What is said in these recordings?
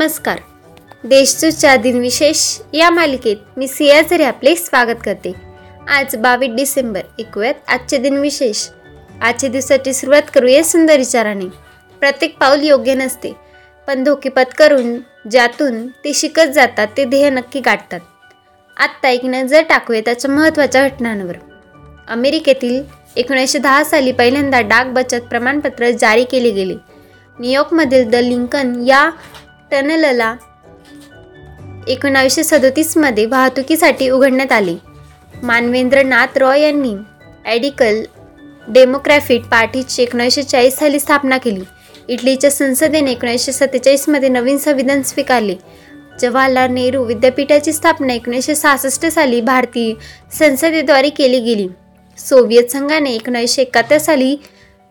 नमस्कार. देशचूच्या दिनविशेष या मालिकेत मी सियाझरे आपले स्वागत करते. आज बावीस डिसेंबर ऐकूयात आजचे दिनविशेष. आजच्या दिवसाची सुरुवात करूया सुंदर विचाराने. प्रत्येक पाऊल योग्य नसते पण धोके पत्करून ज्यातून ते शिकत जातात ते ध्येय नक्की गाठतात. आत्ता एक नजर टाकूया त्याच्या महत्त्वाच्या घटनांवर. अमेरिकेतील एकोणीसशे दहा साली पहिल्यांदा डाक बचत प्रमाणपत्र जारी केले गेले. न्यूयॉर्कमधील द लिंकन या टनलला एकोणावीसशे सदोतीसमध्ये वाहतुकीसाठी उघडण्यात आले. मानवेंद्र नाथ रॉय यांनी ॲडिकल डेमोक्रॅफिट पार्टीची एकोणीसशे चाळीस साली स्थापना केली. इटलीच्या संसदेने एकोणीसशे सत्तेचाळीसमध्ये नवीन संविधान स्वीकारले. जवाहरलाल नेहरू विद्यापीठाची स्थापना एकोणीसशे सहासष्ट साली भारतीय संसदेद्वारे केली गेली. सोव्हिएत संघाने एकोणीसशे एकाहत्तर साली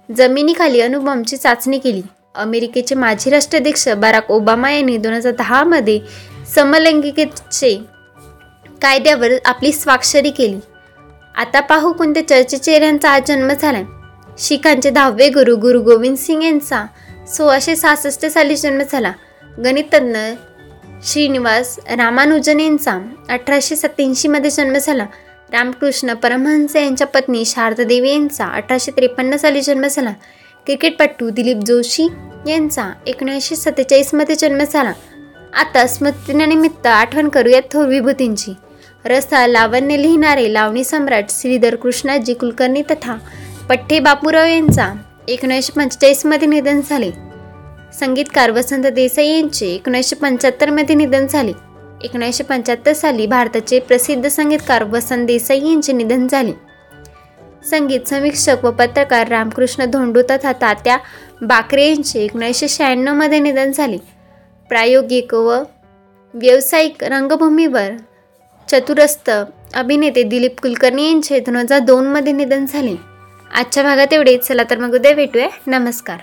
जमिनीखाली अणुबॉम्बची चाचणी केली. अमेरिकेचे माजी राष्ट्राध्यक्ष बराक ओबामा यांनी दोन हजार दहामध्ये समलैंगिकतेचे कायद्यावर आपली स्वाक्षरी केली. आता पाहू कोणत्या चर्चेच्या चेहऱ्यांचा आज जन्म झाला शिखांचे दहावे गुरु गुरु गोविंद सिंग यांचा सोळाशे सहासष्ट साली जन्म झाला. गणितज्ञ श्रीनिवास रामानुजन यांचा अठराशे सत्याऐंशीमध्ये जन्म झाला. रामकृष्ण परमहंस यांच्या पत्नी शारदादेवी यांचा अठराशे त्रेपन्न साली जन्म झाला. क्रिकेटपटू दिलीप जोशी यांचा एकोणीसशे सत्तेचाळीसमध्ये जन्म झाला. आता स्मृतिनिमित्त आठवण करूयात थोर विभूतींची. रसा लावण्य लिहिणारे लावणी सम्राट श्रीधर कृष्णाजी कुलकर्णी तथा पठ्ठे बापूराव यांचा एकोणीसशे पंचेचाळीसमध्ये निधन झाले. संगीतकार वसंत देसाई यांचे एकोणीसशे पंच्याहत्तरमध्ये निधन झाले. एकोणीसशे पंच्याहत्तर साली भारताचे प्रसिद्ध संगीतकार वसंत देसाई यांचे निधन झाले. संगीत समीक्षक व पत्रकार रामकृष्ण धोंडू तथा तात्या बाकरे यांचे एकोणीसशे शहाण्णवमध्ये निधन झाले. प्रायोगिक व व्यावसायिक रंगभूमीवर चतुरस्थ अभिनेते दिलीप कुलकर्णी यांचे दोन हजार दोनमध्ये निधन झाले. आजच्या भागात एवढेच. चला तर मग उद्या भेटूया. नमस्कार.